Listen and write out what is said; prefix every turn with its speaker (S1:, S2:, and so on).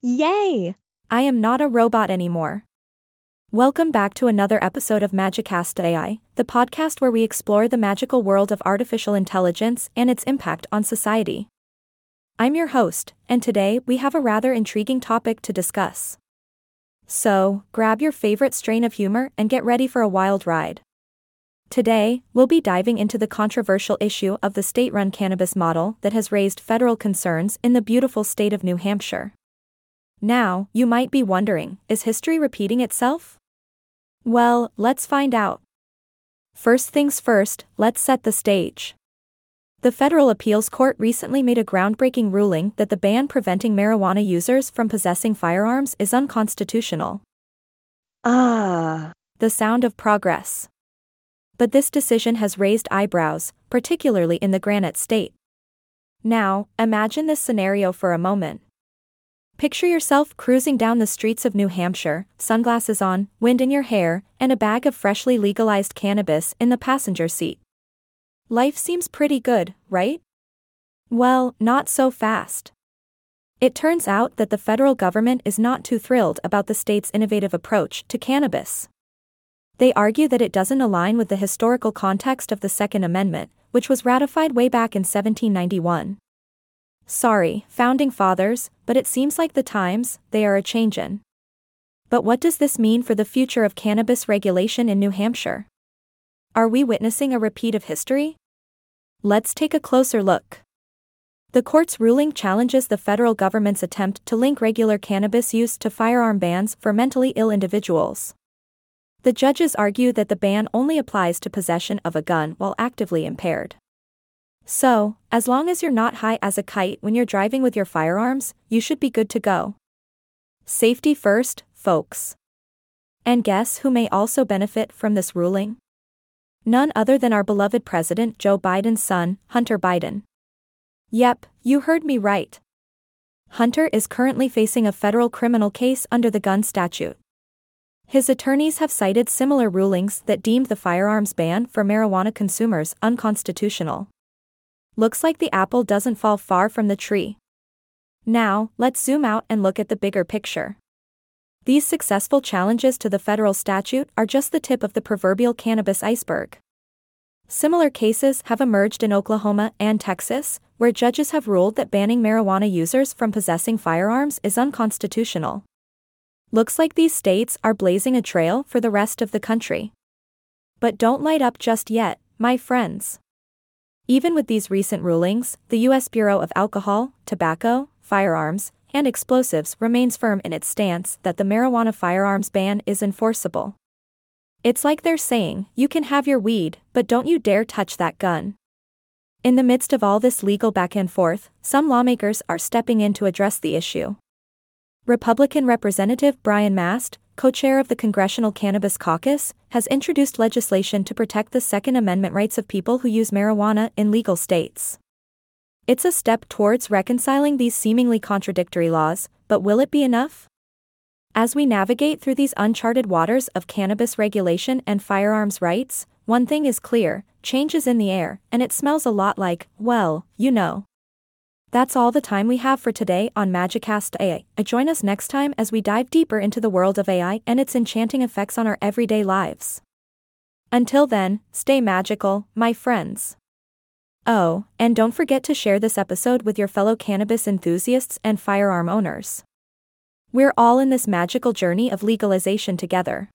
S1: Yay!
S2: I am not a robot anymore. Welcome back to another episode of Magicast AI, the podcast where we explore the magical world of artificial intelligence and its impact on society. I'm your host, and today we have a rather intriguing topic to discuss. So, grab your favorite strain of humor and get ready for a wild ride. Today, we'll be diving into the controversial issue of the state run cannabis model that has raised federal concerns in the beautiful state of New Hampshire. Now, you might be wondering is history repeating itself? Well, let's find out. First things first, let's set the stage. The Federal Appeals Court recently made a groundbreaking ruling that the ban preventing marijuana users from possessing firearms is unconstitutional.
S1: Ah.
S2: The sound of progress but this decision has raised eyebrows, particularly in the Granite State. Now, imagine this scenario for a moment. Picture yourself cruising down the streets of New Hampshire, sunglasses on, wind in your hair, and a bag of freshly legalized cannabis in the passenger seat. Life seems pretty good, right? Well, not so fast. It turns out that the federal government is not too thrilled about the state's innovative approach to cannabis. They argue that it doesn't align with the historical context of the Second Amendment, which was ratified way back in 1791. Sorry, founding fathers, but it seems like the times, they are a changin'. But what does this mean for the future of cannabis regulation in New Hampshire? Are we witnessing a repeat of history? Let's take a closer look. The court's ruling challenges the federal government's attempt to link regular cannabis use to firearm bans for mentally ill individuals. The judges argue that the ban only applies to possession of a gun while actively impaired. So, as long as you're not high as a kite when you're driving with your firearms, you should be good to go. Safety first, folks. And guess who may also benefit from this ruling? None other than our beloved President Joe Biden's son, Hunter Biden. Yep, you heard me right. Hunter is currently facing a federal criminal case under the gun statute. His attorneys have cited similar rulings that deemed the firearms ban for marijuana consumers unconstitutional. Looks like the apple doesn't fall far from the tree. Now, let's zoom out and look at the bigger picture. These successful challenges to the federal statute are just the tip of the proverbial cannabis iceberg. Similar cases have emerged in Oklahoma and Texas, where judges have ruled that banning marijuana users from possessing firearms is unconstitutional. Looks like these states are blazing a trail for the rest of the country. But don't light up just yet, my friends. Even with these recent rulings, the U.S. Bureau of Alcohol, Tobacco, Firearms, and Explosives remains firm in its stance that the marijuana firearms ban is enforceable. It's like they're saying, you can have your weed, but don't you dare touch that gun. In the midst of all this legal back and forth, some lawmakers are stepping in to address the issue. Republican Representative Brian Mast, co chair of the Congressional Cannabis Caucus, has introduced legislation to protect the Second Amendment rights of people who use marijuana in legal states. It's a step towards reconciling these seemingly contradictory laws, but will it be enough? As we navigate through these uncharted waters of cannabis regulation and firearms rights, one thing is clear change is in the air, and it smells a lot like, well, you know. That's all the time we have for today on Magicast AI. Join us next time as we dive deeper into the world of AI and its enchanting effects on our everyday lives. Until then, stay magical, my friends. Oh, and don't forget to share this episode with your fellow cannabis enthusiasts and firearm owners. We're all in this magical journey of legalization together.